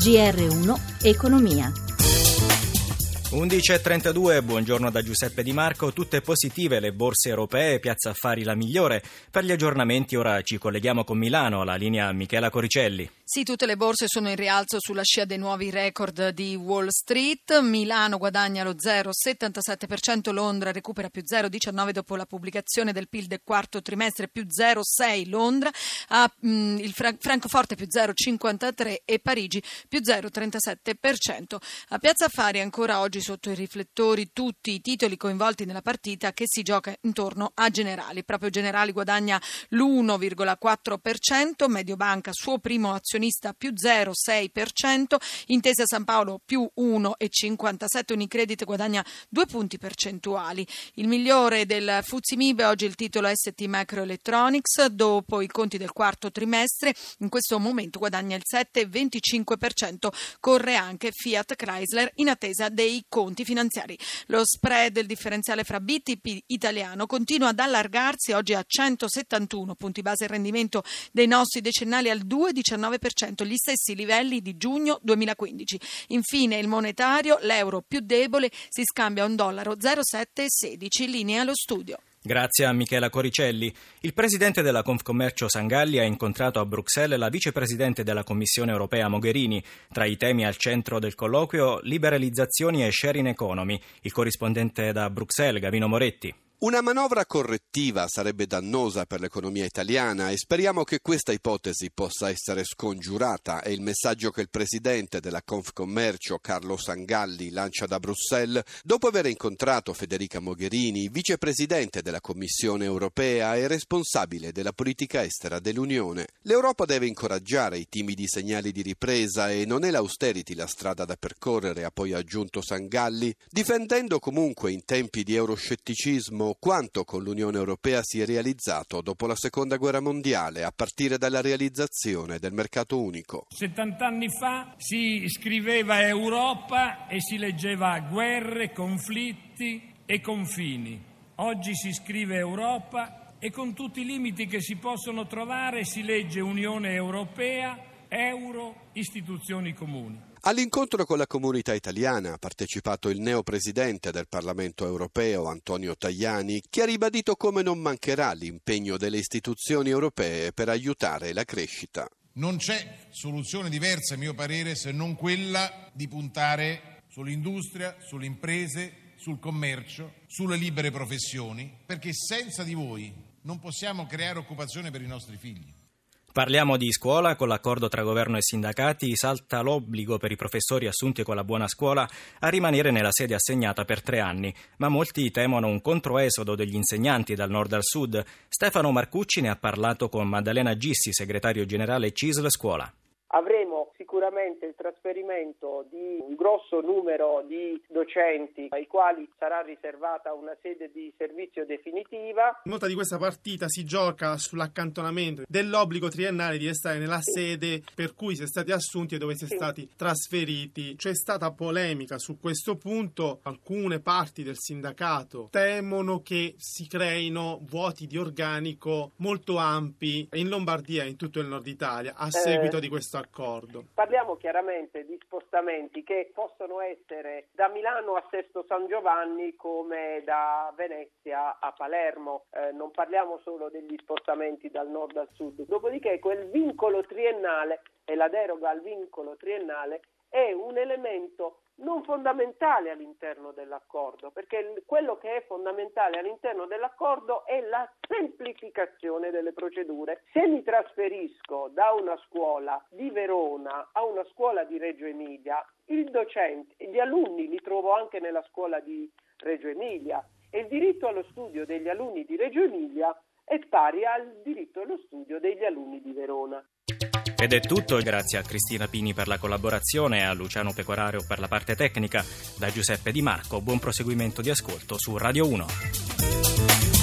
GR1 Economia. 11.32, buongiorno da Giuseppe Di Marco, tutte positive le borse europee, Piazza Affari la migliore. Per gli aggiornamenti ora ci colleghiamo con Milano, la linea Michela Coricelli. Sì, tutte le borse sono in rialzo sulla scia dei nuovi record di Wall Street. Milano guadagna lo 0,77%, Londra recupera più 0,19% dopo la pubblicazione del PIL del quarto trimestre, più 0,6% Londra, a, mh, mm, il Fra- Francoforte più 0,53% e Parigi più 0,37%. A Piazza Affari ancora oggi sotto i riflettori tutti i titoli coinvolti nella partita che si gioca intorno a Generali. Proprio Generali guadagna l'1,4%, Mediobanca suo primo azionista più 0,6%, Intesa San Paolo più 1,57%, Unicredit guadagna due punti percentuali. Il migliore del Fuzimib oggi il titolo ST Microelectronics dopo i conti del quarto trimestre, in questo momento guadagna il 7,25%, corre anche Fiat Chrysler in attesa dei conti finanziari. Lo spread del differenziale fra BTP italiano continua ad allargarsi oggi a 171 punti base il rendimento dei nostri decennali al 2,19%, gli stessi livelli di giugno 2015. Infine il monetario, l'euro più debole, si scambia un dollaro 0,716, linea allo studio. Grazie a Michela Coricelli. Il presidente della Confcommercio Sangalli ha incontrato a Bruxelles la vicepresidente della Commissione europea Mogherini. Tra i temi al centro del colloquio liberalizzazioni e sharing economy. Il corrispondente da Bruxelles, Gavino Moretti. Una manovra correttiva sarebbe dannosa per l'economia italiana e speriamo che questa ipotesi possa essere scongiurata. È il messaggio che il presidente della Confcommercio, Carlo Sangalli, lancia da Bruxelles dopo aver incontrato Federica Mogherini, vicepresidente della Commissione europea e responsabile della politica estera dell'Unione. L'Europa deve incoraggiare i timidi segnali di ripresa e non è l'austerity la strada da percorrere, ha poi aggiunto Sangalli, difendendo comunque in tempi di euroscetticismo quanto con l'Unione Europea si è realizzato dopo la Seconda Guerra Mondiale, a partire dalla realizzazione del mercato unico. 70 anni fa si scriveva Europa e si leggeva guerre, conflitti e confini. Oggi si scrive Europa e con tutti i limiti che si possono trovare si legge Unione Europea, euro, istituzioni comuni. All'incontro con la comunità italiana ha partecipato il neopresidente del Parlamento europeo Antonio Tajani, che ha ribadito come non mancherà l'impegno delle istituzioni europee per aiutare la crescita. Non c'è soluzione diversa, a mio parere, se non quella di puntare sull'industria, sulle imprese, sul commercio, sulle libere professioni, perché senza di voi non possiamo creare occupazione per i nostri figli. Parliamo di scuola, con l'accordo tra governo e sindacati salta l'obbligo per i professori assunti con la buona scuola a rimanere nella sede assegnata per tre anni, ma molti temono un controesodo degli insegnanti dal nord al sud. Stefano Marcucci ne ha parlato con Maddalena Gissi, segretario generale CISL Scuola. Avremo sicuramente il trasferimento di un grosso numero di docenti ai quali sarà riservata una sede di servizio definitiva. Molta di questa partita si gioca sull'accantonamento dell'obbligo triennale di restare nella sede per cui si è stati assunti e dove si è stati trasferiti. C'è stata polemica su questo punto. Alcune parti del sindacato temono che si creino vuoti di organico molto ampi in Lombardia e in tutto il nord Italia a seguito eh, di questo accordo. Parliamo chiaramente di spostamenti che possono essere da Milano a Sesto San Giovanni come da Venezia a Palermo, eh, non parliamo solo degli spostamenti dal nord al sud. Dopodiché quel vincolo triennale e la deroga al vincolo triennale è un elemento non fondamentale all'interno dell'accordo, perché quello che è fondamentale all'interno dell'accordo è la semplificazione delle procedure. Se mi trasferisco da una scuola di Verona a una scuola di Reggio Emilia, il docente, gli alunni li trovo anche nella scuola di Reggio Emilia e il diritto allo studio degli alunni di Reggio Emilia è pari al diritto allo studio degli alunni di Verona. Ed è tutto, grazie a Cristina Pini per la collaborazione e a Luciano Pecoraro per la parte tecnica. Da Giuseppe Di Marco, buon proseguimento di ascolto su Radio 1.